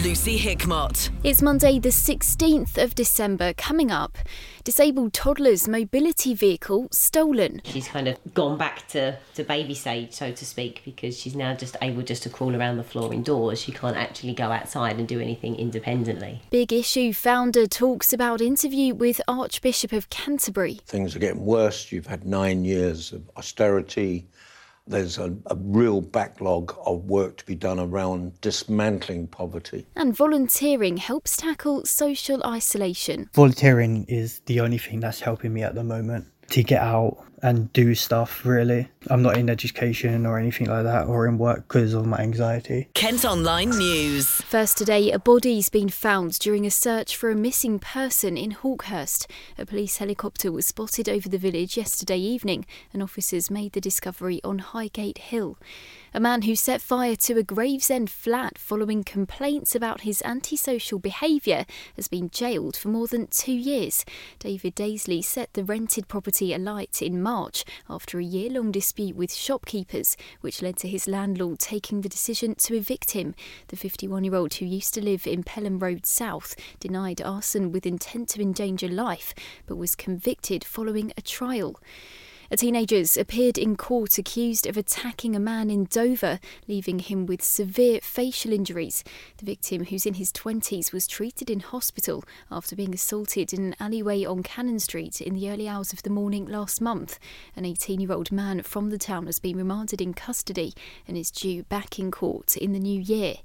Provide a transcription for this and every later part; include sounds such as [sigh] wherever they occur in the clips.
Lucy Hickmott. It's Monday, the 16th of December. Coming up, disabled toddler's mobility vehicle stolen. She's kind of gone back to, to baby stage, so to speak, because she's now just able just to crawl around the floor indoors. She can't actually go outside and do anything independently. Big Issue founder talks about interview with Archbishop of Canterbury. Things are getting worse. You've had nine years of austerity. There's a, a, real backlog of work to be done around dismantling poverty. And volunteering helps tackle social isolation. Volunteering is the only thing that's helping me at the moment to get out and do stuff really. I'm not in education or anything like that or in work because of my anxiety. Kent Online News. First today, a body's been found during a search for a missing person in Hawkhurst. A police helicopter was spotted over the village yesterday evening and officers made the discovery on Highgate Hill. A man who set fire to a Gravesend flat following complaints about his antisocial behaviour has been jailed for more than two years. David Daisley set the rented property alight in March after a year long dispute with shopkeepers, which led to his landlord taking the decision to evict him. The 51 year old who used to live in Pelham Road South denied arson with intent to endanger life, but was convicted following a trial. A teenager's appeared in court accused of attacking a man in Dover, leaving him with severe facial injuries. The victim, who's in his 20s, was treated in hospital after being assaulted in an alleyway on Cannon Street in the early hours of the morning last month. An 18 year old man from the town has been remanded in custody and is due back in court in the new year.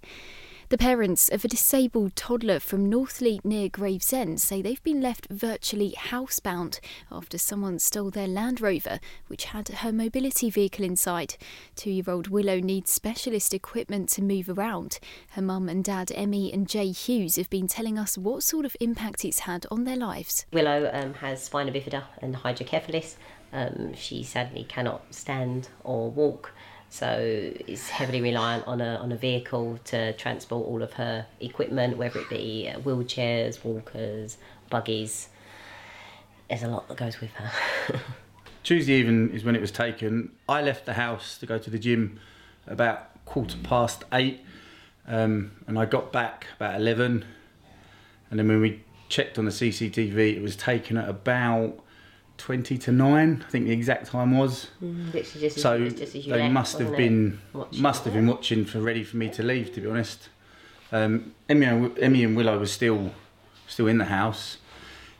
The parents of a disabled toddler from Northfleet near Gravesend say they've been left virtually housebound after someone stole their Land Rover, which had her mobility vehicle inside. Two year old Willow needs specialist equipment to move around. Her mum and dad, Emmy and Jay Hughes, have been telling us what sort of impact it's had on their lives. Willow um, has spina bifida and hydrocephalus. Um, she sadly cannot stand or walk so it's heavily reliant on a on a vehicle to transport all of her equipment, whether it be uh, wheelchairs, walkers, buggies. There's a lot that goes with her. [laughs] Tuesday evening is when it was taken. I left the house to go to the gym about quarter past eight, um, and I got back about eleven. And then when we checked on the CCTV, it was taken at about 20 to 9 i think the exact time was. Mm, just so just they left, must have been must have been watching for ready for me to leave to be honest. Um, Emmy, and, Emmy and Willow were still still in the house.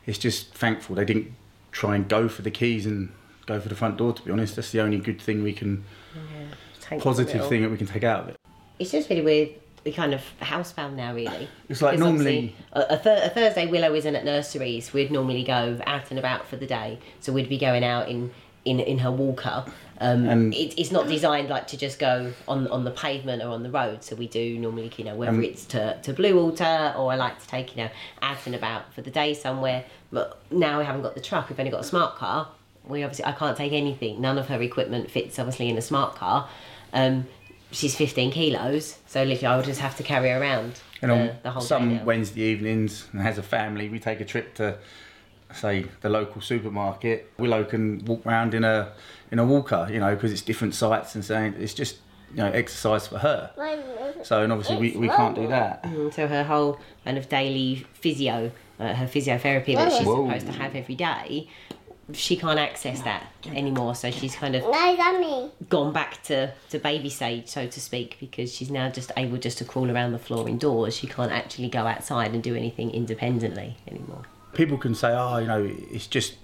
It's just thankful they didn't try and go for the keys and go for the front door to be honest. That's the only good thing we can yeah, positive thing that we can take out of it. It's just really weird we kind of housebound now, really. [sighs] It's like normally a, th- a, Thursday Willow isn't at nurseries. We'd normally go out and about for the day, so we'd be going out in in, in her walker. Um, and it, it's not designed like to just go on on the pavement or on the road. So we do normally, you know, whether um, it's to to Bluewater or I like to take you know out and about for the day somewhere. But now we haven't got the truck. We've only got a smart car. We obviously I can't take anything. None of her equipment fits obviously in a smart car. Um, she's 15 kilos, so literally I would just have to carry her around. And on the whole some Wednesday evenings, and as a family, we take a trip to, say, the local supermarket. Willow can walk around in a in a walker, you know, because it's different sites and saying it's just you know exercise for her. So and obviously we, we can't do that. Mm, so her whole kind of daily physio, uh, her physiotherapy that she's Whoa. supposed to have every day, she can't access that anymore. So she's kind of gone back to, to baby stage, so to speak, because she's now just able just to crawl around the floor indoors. She can't actually go outside and do anything independently anymore. People can say, "Oh, you know, it's just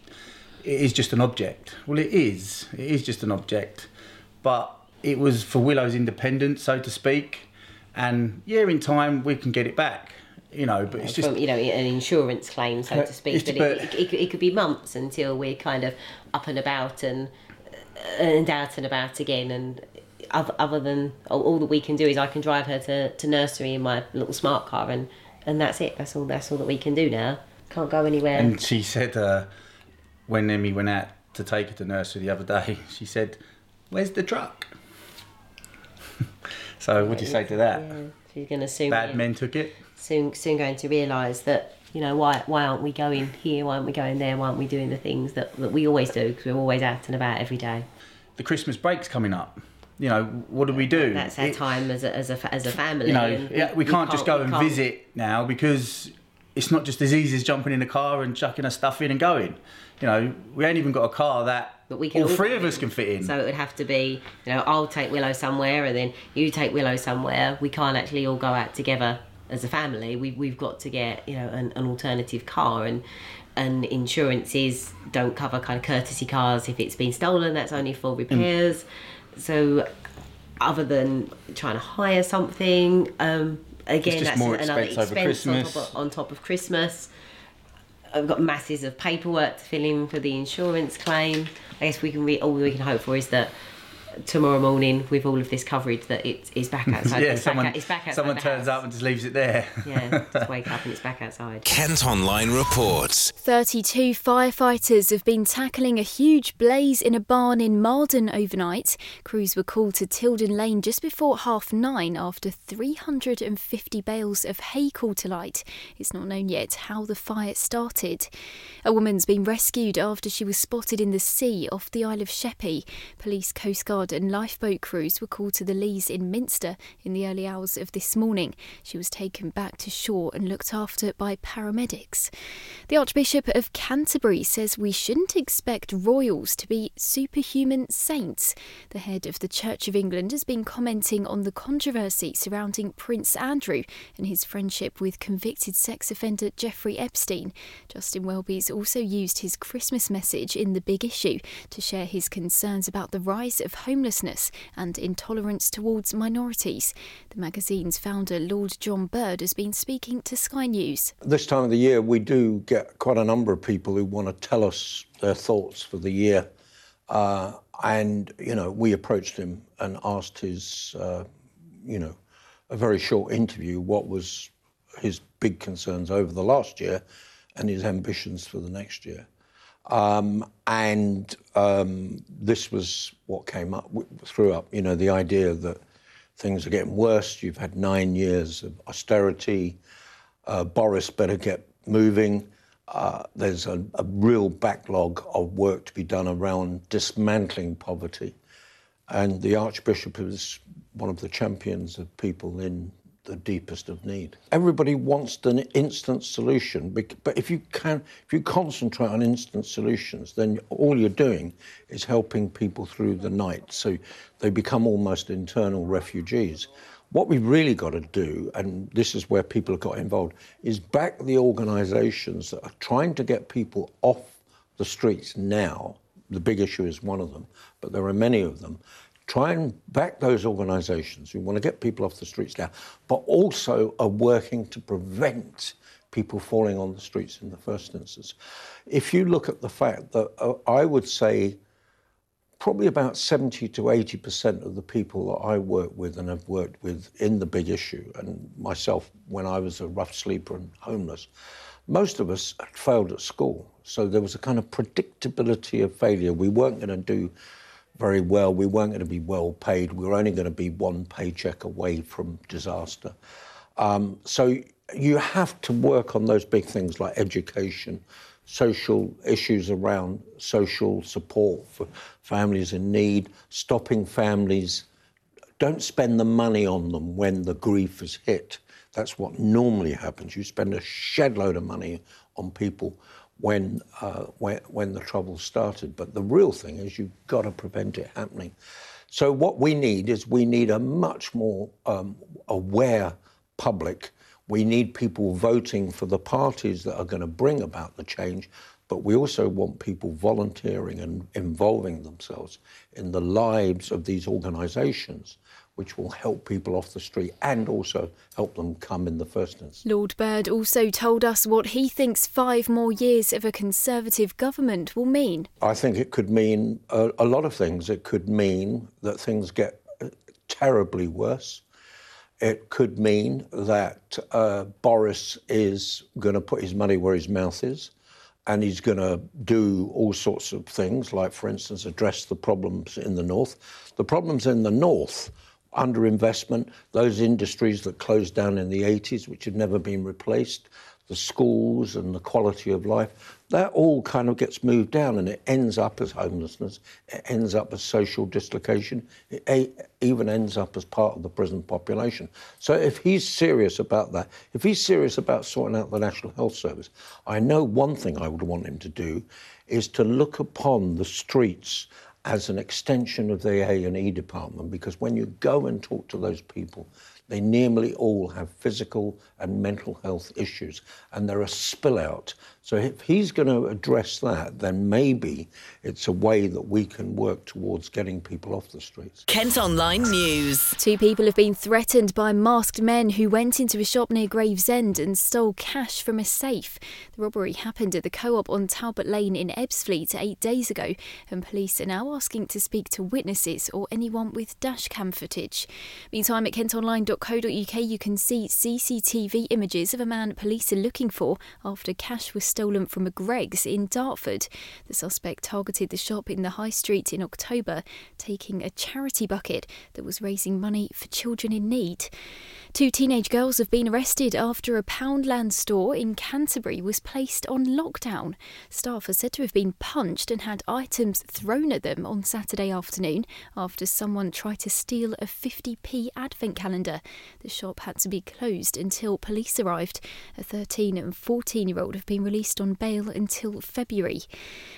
it is just an object." Well, it is. It is just an object, but it was for Willow's independence, so to speak. And yeah, in time we can get it back you know, but it's just from, you know an insurance claim, so to speak. But, but it, it, it, could be months until we're kind of up and about and and out and about again. And other, other than all, all that we can do is I can drive her to, to nursery in my little smart car, and and that's it. That's all. That's all that we can do now. Can't go anywhere. And she said uh, when Emmy went out to take her to nursery the other day, [laughs] she said, "Where's the truck?" [laughs] so what do you say to that? Yeah, she's going to soon. bad men took it soon soon going to realise that you know why why aren't we going here? Why aren't we going there? Why aren't we doing the things that, that we always do? Because we're always out and about every day. the Christmas break's coming up. You know, what do we do? That's our It- time as a, as a, as a family. you know, yeah, we, can't just go and can't- visit now because it's not just as easy as jumping in a car and chucking our stuff in and going. You know, we ain't even got a car that But we can all three of us can fit in. So it would have to be, you know, I'll take Willow somewhere and then you take Willow somewhere. We can't actually all go out together as a family. We, we've got to get, you know, an, an alternative car and and insurances don't cover kind of courtesy cars if it's been stolen. That's only for repairs. So other than trying to hire something, um, again, just that's more another expense over expense on top, of, on top of Christmas. I've got masses of paperwork to fill in for the insurance claim. I guess we can re- all we can hope for is that tomorrow morning, with all of this coverage, that it is back [laughs] outside. yeah, it's, someone, back, it's back outside. someone turns house. up and just leaves it there. [laughs] yeah, just wake up and it's back outside. Kent Online reports. 32 firefighters have been tackling a huge blaze in a barn in Marden overnight. Crews were called to Tilden Lane just before half nine after 350 bales of hay called to light. It's not known yet how the fire started. A woman's been rescued after she was spotted in the sea off the Isle of Sheppey. Police, Coast Guard, and lifeboat crews were called to the Leas in Minster in the early hours of this morning. She was taken back to shore and looked after by paramedics. The Archbishop of Canterbury says we shouldn't expect royals to be superhuman saints. The head of the Church of England has been commenting on the controversy surrounding Prince Andrew and his friendship with convicted sex offender Jeffrey Epstein. Justin Welby's also used his Christmas message in The Big Issue to share his concerns about the rise of homelessness and intolerance towards minorities. The magazine's founder, Lord John Bird, has been speaking to Sky News. This time of the year, we do get quite a number of people who want to tell us their thoughts for the year. Uh, and, you know, we approached him and asked his, uh, you know, a very short interview what was his big concerns over the last year and his ambitions for the next year. Um, and um, this was what came up, threw up, you know, the idea that things are getting worse. You've had nine years of austerity. Uh, Boris better get moving. Uh, there's a, a real backlog of work to be done around dismantling poverty. And the Archbishop is one of the champions of people in the deepest of need. Everybody wants an instant solution, but if you can, if you concentrate on instant solutions, then all you're doing is helping people through the night. So they become almost internal refugees. What we've really got to do, and this is where people have got involved, is back the organisations that are trying to get people off the streets now. The big issue is one of them, but there are many of them. Try and back those organisations who want to get people off the streets now, but also are working to prevent people falling on the streets in the first instance. If you look at the fact that uh, I would say probably about 70 to 80% of the people that I work with and have worked with in the big issue, and myself when I was a rough sleeper and homeless, most of us had failed at school. So there was a kind of predictability of failure. We weren't going to do very well. We weren't going to be well paid. We were only going to be one paycheck away from disaster. Um, so you have to work on those big things like education, social issues around social support for families in need, stopping families. Don't spend the money on them when the grief is hit. That's what normally happens. You spend a shed load of money on people when, uh, when, when the trouble started. But the real thing is you've got to prevent it happening. So what we need is we need a much more um, aware public. We need people voting for the parties that are going to bring about the change, but we also want people volunteering and involving themselves in the lives of these organisations, which will help people off the street and also help them come in the first instance. Lord Bird also told us what he thinks five more years of a Conservative government will mean. I think it could mean a, a lot of things. It could mean that things get uh, terribly worse. It could mean that uh, Boris is going to put his money where his mouth is and he's going to do all sorts of things, like, for instance, address the problems in the north. The problems in the north, underinvestment, those industries that closed down in the 80s, which had never been replaced, the schools and the quality of life, that all kind of gets moved down and it ends up as homelessness, it ends up as social dislocation, it even ends up as part of the prison population. So if he's serious about that, if he's serious about sorting out the National Health Service, I know one thing I would want him to do is to look upon the streets as an extension of the A&E department because when you go and talk to those people, they nearly all have physical and mental health issues, and they're a spill out. So if he's going to address that, then maybe it's a way that we can work towards getting people off the streets. Kent Online News. Two people have been threatened by masked men who went into a shop near Gravesend and stole cash from a safe. The robbery happened at the co-op on Talbot Lane in Ebbsfleet eight days ago, and police are now asking to speak to witnesses or anyone with dashcam footage. Meantime, at kentonline.co.uk you can see CCTV images of a man police are looking for after cash was stolen from a Greggs in Dartford. The suspect targeted the shop in the High Street in October, taking a charity bucket that was raising money for children in need. Two teenage girls have been arrested after a Poundland store in Canterbury was placed on lockdown. Staff are said to have been punched and had items thrown at them on Saturday afternoon after someone tried to steal a 50p advent calendar. The shop had to be closed until police arrived. A 13 and 14 year old have been released on bail until February.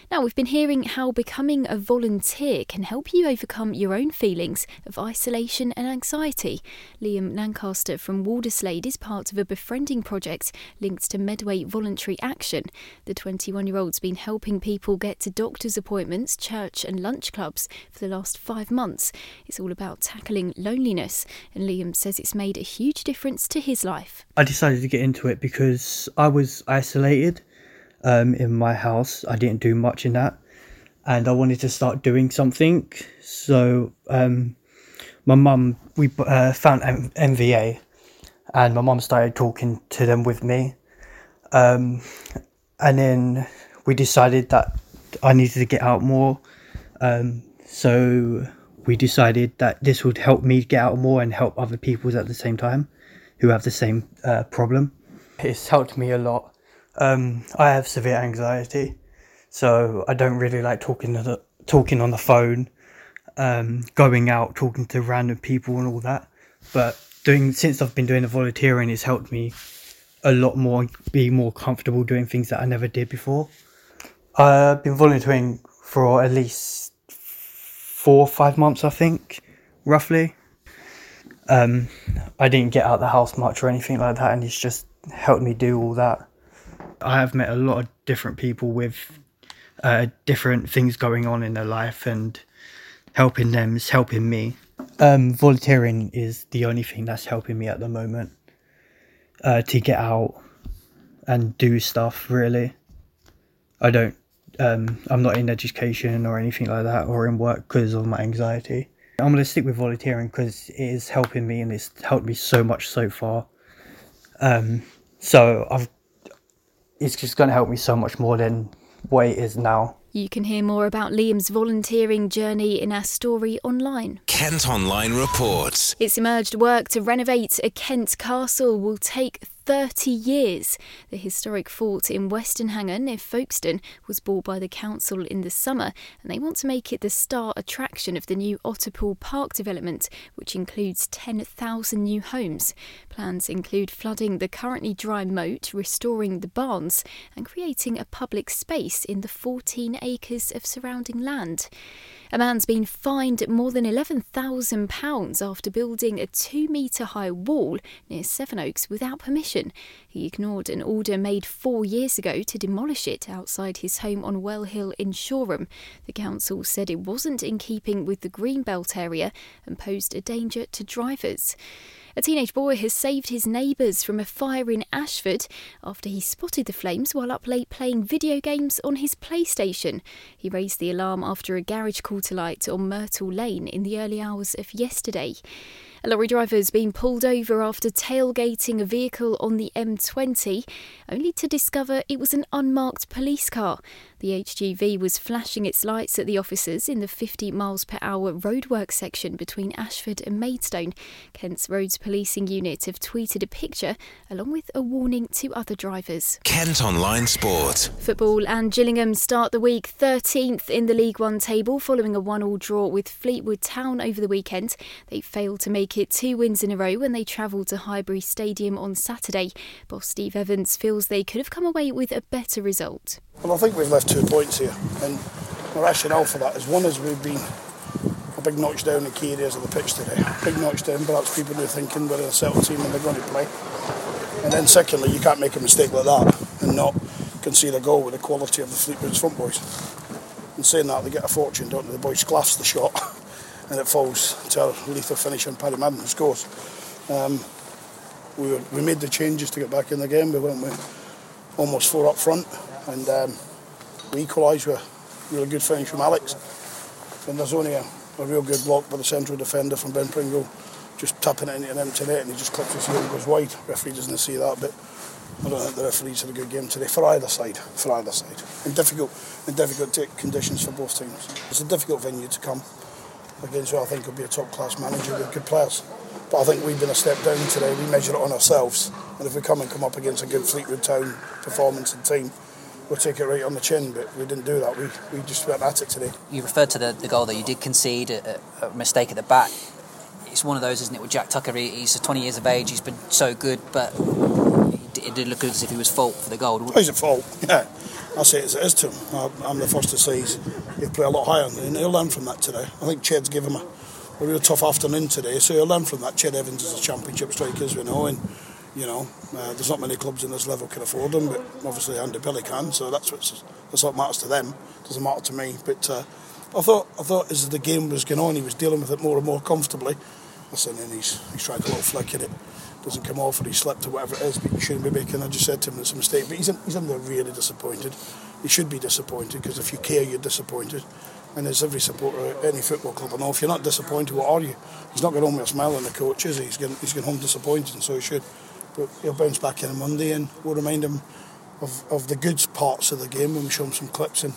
Now, we've been hearing how becoming a volunteer can help you overcome your own feelings of isolation and anxiety. Liam Lancaster from Walderslade is part of a befriending project linked to Medway Voluntary Action. The 21 year old's been helping people get to doctor's appointments, church, and lunch clubs for the last five months. It's all about tackling loneliness, and Liam says it's made a huge difference to his life. I decided to get into it because I was isolated um, in my house. I didn't do much in that, and I wanted to start doing something. So um, my mum, we uh, found M- MVA, and my mum started talking to them with me, um, and then we decided that I needed to get out more. Um, so we decided that this would help me get out more and help other people at the same time who have the same uh, problem. It's helped me a lot. Um, I have severe anxiety, so I don't really like talking the, talking on the phone, um, going out, talking to random people and all that. But doing since I've been doing the volunteering, it's helped me a lot more, be more comfortable doing things that I never did before. I've been volunteering for at least four or five months, I think, roughly. Um, I didn't get out of the house much or anything like that, and it's just helped me do all that. I have met a lot of different people with uh, different things going on in their life, and helping them is helping me. Um, volunteering is the only thing that's helping me at the moment uh, to get out and do stuff. Really, I don't. Um, I'm not in education or anything like that, or in work because of my anxiety. I'm to stick with volunteering because it is helping me and it's helped me so much so far. Um, so I've, it's just going to help me so much more than what it is now. You can hear more about Liam's volunteering journey in our story online. Kent Online reports. It's emerged work to renovate a Kent castle will take 30 years. The historic fort in Westenhanger near Folkestone was bought by the council in the summer, and they want to make it the star attraction of the new Otterpool Park development, which includes 10,000 new homes. Plans include flooding the currently dry moat, restoring the barns, and creating a public space in the 14 acres of surrounding land. A man's been fined more than £11,000 after building a two metre high wall near Sevenoaks without permission. He ignored an order made four years ago to demolish it outside his home on Well Hill in Shoreham. The council said it wasn't in keeping with the Greenbelt area and posed a danger to drivers. A teenage boy has saved his neighbours from a fire in Ashford after he spotted the flames while up late playing video games on his PlayStation. He raised the alarm after a garage call to light on Myrtle Lane in the early hours of yesterday. A lorry driver has been pulled over after tailgating a vehicle on the M20, only to discover it was an unmarked police car. The HGV was flashing its lights at the officers in the 50 miles per hour roadwork section between Ashford and Maidstone. Kent's Roads Policing Unit have tweeted a picture along with a warning to other drivers. Kent Online Sport. Football and Gillingham start the week 13th in the League One table following a one-all draw with Fleetwood Town over the weekend. They failed to make it two wins in a row when they travelled to Highbury Stadium on Saturday. Boss Steve Evans feels they could have come away with a better result. Well, I think we've left two points here, and the rationale for that is one is we've been a big notch down in key areas of the pitch today. Big notch down, perhaps people who are thinking we're a settled team and they're going to play. And then secondly, you can't make a mistake like that and not concede a goal with the quality of the Fleetwood's front boys. And saying that, they get a fortune, don't they? The boys glass the shot [laughs] and it falls to a lethal finish on Paddy Madden who scores. Um, we, were, we made the changes to get back in the game. We went with almost four up front and um, we equalised with a really good finish from Alex. And there's only a, a real good block by the central defender from Ben Pringle, just tapping it into an empty net and he just clips his heel and goes wide. referee doesn't see that, but I don't think the referees had a good game today for either side. For either side, in difficult, in difficult conditions for both teams. It's a difficult venue to come against who I think will be a top class manager with good players. But I think we've been a step down today. We measure it on ourselves, and if we come and come up against a good Fleetwood Town performance and team, we'll take it right on the chin. But we didn't do that. We, we just went at it today. You referred to the, the goal that you did concede, a, a mistake at the back. It's one of those, isn't it, with Jack Tucker? He's 20 years of age. He's been so good, but it did look as if he was fault for the goal. he's at fault. [laughs] Yeah, I say it as it is to him. I'm the first to say he's, he'll play a lot higher, and he'll learn from that today. I think Ched's given him a, a real tough afternoon today, so he'll learn from that. Ched Evans is a championship striker, as we know, and you know uh, there's not many clubs in this level can afford him, but obviously Andy Pilley can, so that's what's, that's what matters to them. Doesn't matter to me, but. Uh, I thought, I thought as the game was going on, he was dealing with it more and more comfortably. Listen, and he's he's tried a little flick at it doesn't come off or he slipped or whatever it is, but you shouldn't be making. I just said to him it's a mistake, but he's in, he's in there really disappointed. He should be disappointed because if you care, you're disappointed. And as every supporter at any football club, know if you're not disappointed, what are you? He's not going home with a smile on the coach, is he? He's going, he's going home disappointed, and so he should. But he'll bounce back in on Monday, and we'll remind him of, of the good parts of the game when we show him some clips and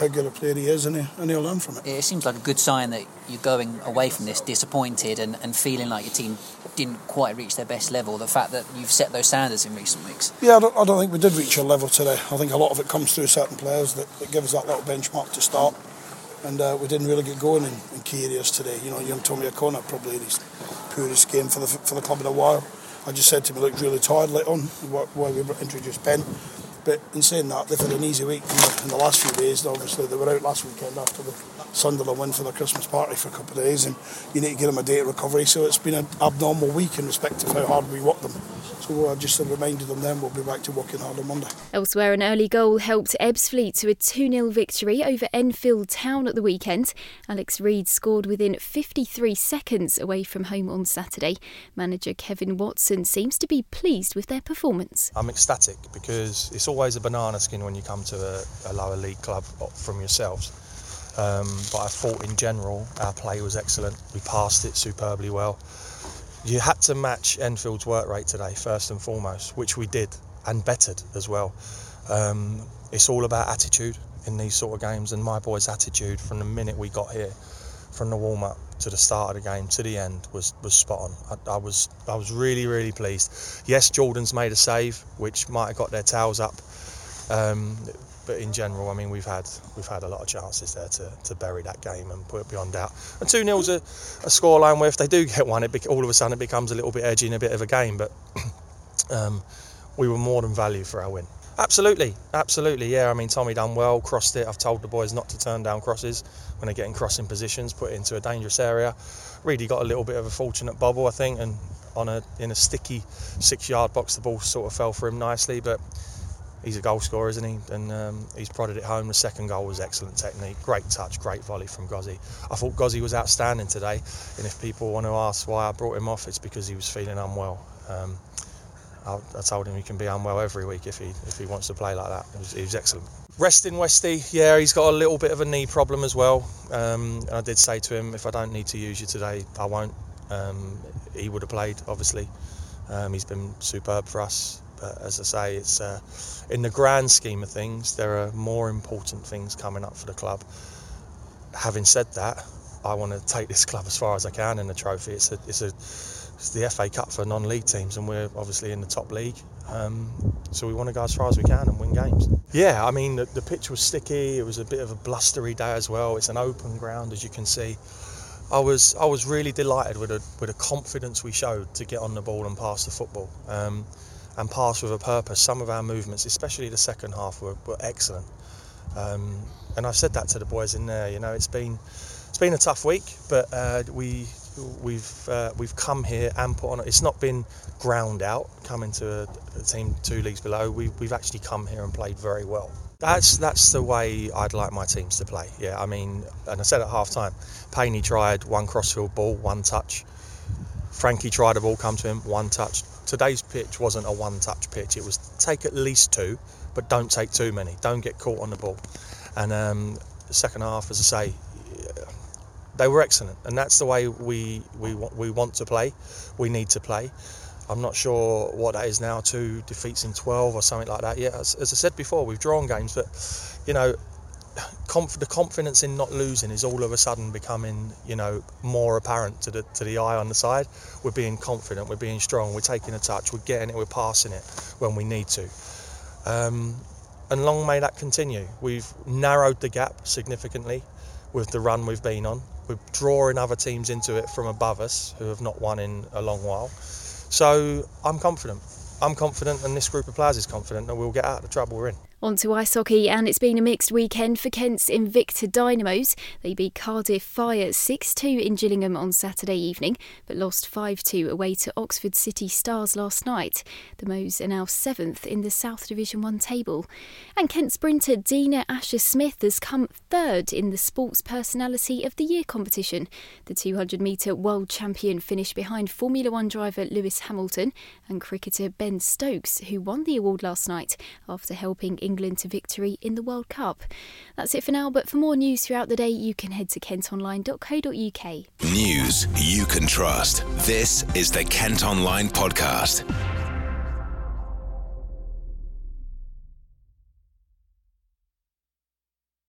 how good a player he is and, he, and he'll learn from it. It seems like a good sign that you're going away from this disappointed and, and feeling like your team didn't quite reach their best level. The fact that you've set those standards in recent weeks. Yeah, I don't, I don't think we did reach our level today. I think a lot of it comes through certain players that, that give us that little benchmark to start. And uh, we didn't really get going in, in key areas today. You know, young Tommy O'Connor probably in his poorest game for the for the club in a while. I just said to him, he looked really tired late on while we introduced Ben. But in saying that, they've had an easy week in the, in the last few days. Obviously, they were out last weekend after the Sunderland win for their Christmas party for a couple of days, and you need to give them a day of recovery. So it's been an abnormal week in respect of how hard we work them. So I just reminded them then we'll be back to working hard on Monday. Elsewhere, an early goal helped Ebbsfleet to a 2 0 victory over Enfield Town at the weekend. Alex Reid scored within 53 seconds away from home on Saturday. Manager Kevin Watson seems to be pleased with their performance. I'm ecstatic because it's always a banana skin when you come to a, a lower league club from yourselves. Um, but I thought in general our play was excellent. We passed it superbly well. You had to match Enfield's work rate today, first and foremost, which we did and bettered as well. Um, it's all about attitude in these sort of games, and my boys' attitude from the minute we got here, from the warm up to the start of the game to the end, was was spot on. I, I was I was really really pleased. Yes, Jordan's made a save, which might have got their tails up. Um, but in general, I mean, we've had we've had a lot of chances there to, to bury that game and put it beyond doubt. And two 0 a, a scoreline where if they do get one, it be, all of a sudden it becomes a little bit edgy and a bit of a game. But [clears throat] um, we were more than value for our win. Absolutely, absolutely, yeah. I mean, Tommy done well, crossed it. I've told the boys not to turn down crosses when they get in crossing positions, put it into a dangerous area. Really got a little bit of a fortunate bubble, I think, and on a in a sticky six-yard box, the ball sort of fell for him nicely, but he's a goal scorer, isn't he? And um, he's prodded it home. The second goal was excellent technique, great touch, great volley from Gozzi. I thought Gozzi was outstanding today, and if people want to ask why I brought him off, it's because he was feeling unwell. Um, I, I, told him he can be unwell every week if he if he wants to play like that. He was, was excellent. Resting Westy, yeah, he's got a little bit of a knee problem as well. Um, and I did say to him, if I don't need to use you today, I won't. Um, he would have played, obviously. Um, he's been superb for us But as I say, it's uh, in the grand scheme of things, there are more important things coming up for the club. Having said that, I want to take this club as far as I can in the trophy. It's a, it's a, it's the FA Cup for non-league teams, and we're obviously in the top league. Um, so we want to go as far as we can and win games. Yeah, I mean the, the pitch was sticky. It was a bit of a blustery day as well. It's an open ground, as you can see. I was I was really delighted with the with the confidence we showed to get on the ball and pass the football, um, and pass with a purpose. Some of our movements, especially the second half, were, were excellent. Um, and I've said that to the boys in there. You know, it's been it's been a tough week, but uh, we we've uh, we've come here and put on. It's not been ground out coming to a, a team two leagues below. We, we've actually come here and played very well. That's that's the way I'd like my teams to play. Yeah, I mean, and I said at half time, Payne tried one crossfield ball, one touch. Frankie tried a ball come to him, one touch. Today's pitch wasn't a one touch pitch. It was take at least two, but don't take too many. Don't get caught on the ball. And um, second half, as I say, they were excellent, and that's the way we we we want to play. We need to play. I'm not sure what that is now, two defeats in 12 or something like that. Yeah, as, as I said before, we've drawn games, but you know, conf- the confidence in not losing is all of a sudden becoming, you know, more apparent to the to the eye on the side. We're being confident, we're being strong, we're taking a touch, we're getting it, we're passing it when we need to. Um, and long may that continue. We've narrowed the gap significantly with the run we've been on. We're drawing other teams into it from above us who have not won in a long while. So I'm confident. I'm confident, and this group of players is confident that we'll get out of the trouble we're in. On to ice hockey, and it's been a mixed weekend for Kent's Invicta Dynamos. They beat Cardiff Fire 6 2 in Gillingham on Saturday evening, but lost 5 2 away to Oxford City Stars last night. The Moes are now seventh in the South Division 1 table. And Kent sprinter Dina Asher Smith has come third in the Sports Personality of the Year competition. The 200 metre world champion finished behind Formula One driver Lewis Hamilton and cricketer Ben Stokes, who won the award last night after helping England to victory in the World Cup. That's it for now, but for more news throughout the day, you can head to kentonline.co.uk. News you can trust. This is the Kent Online Podcast.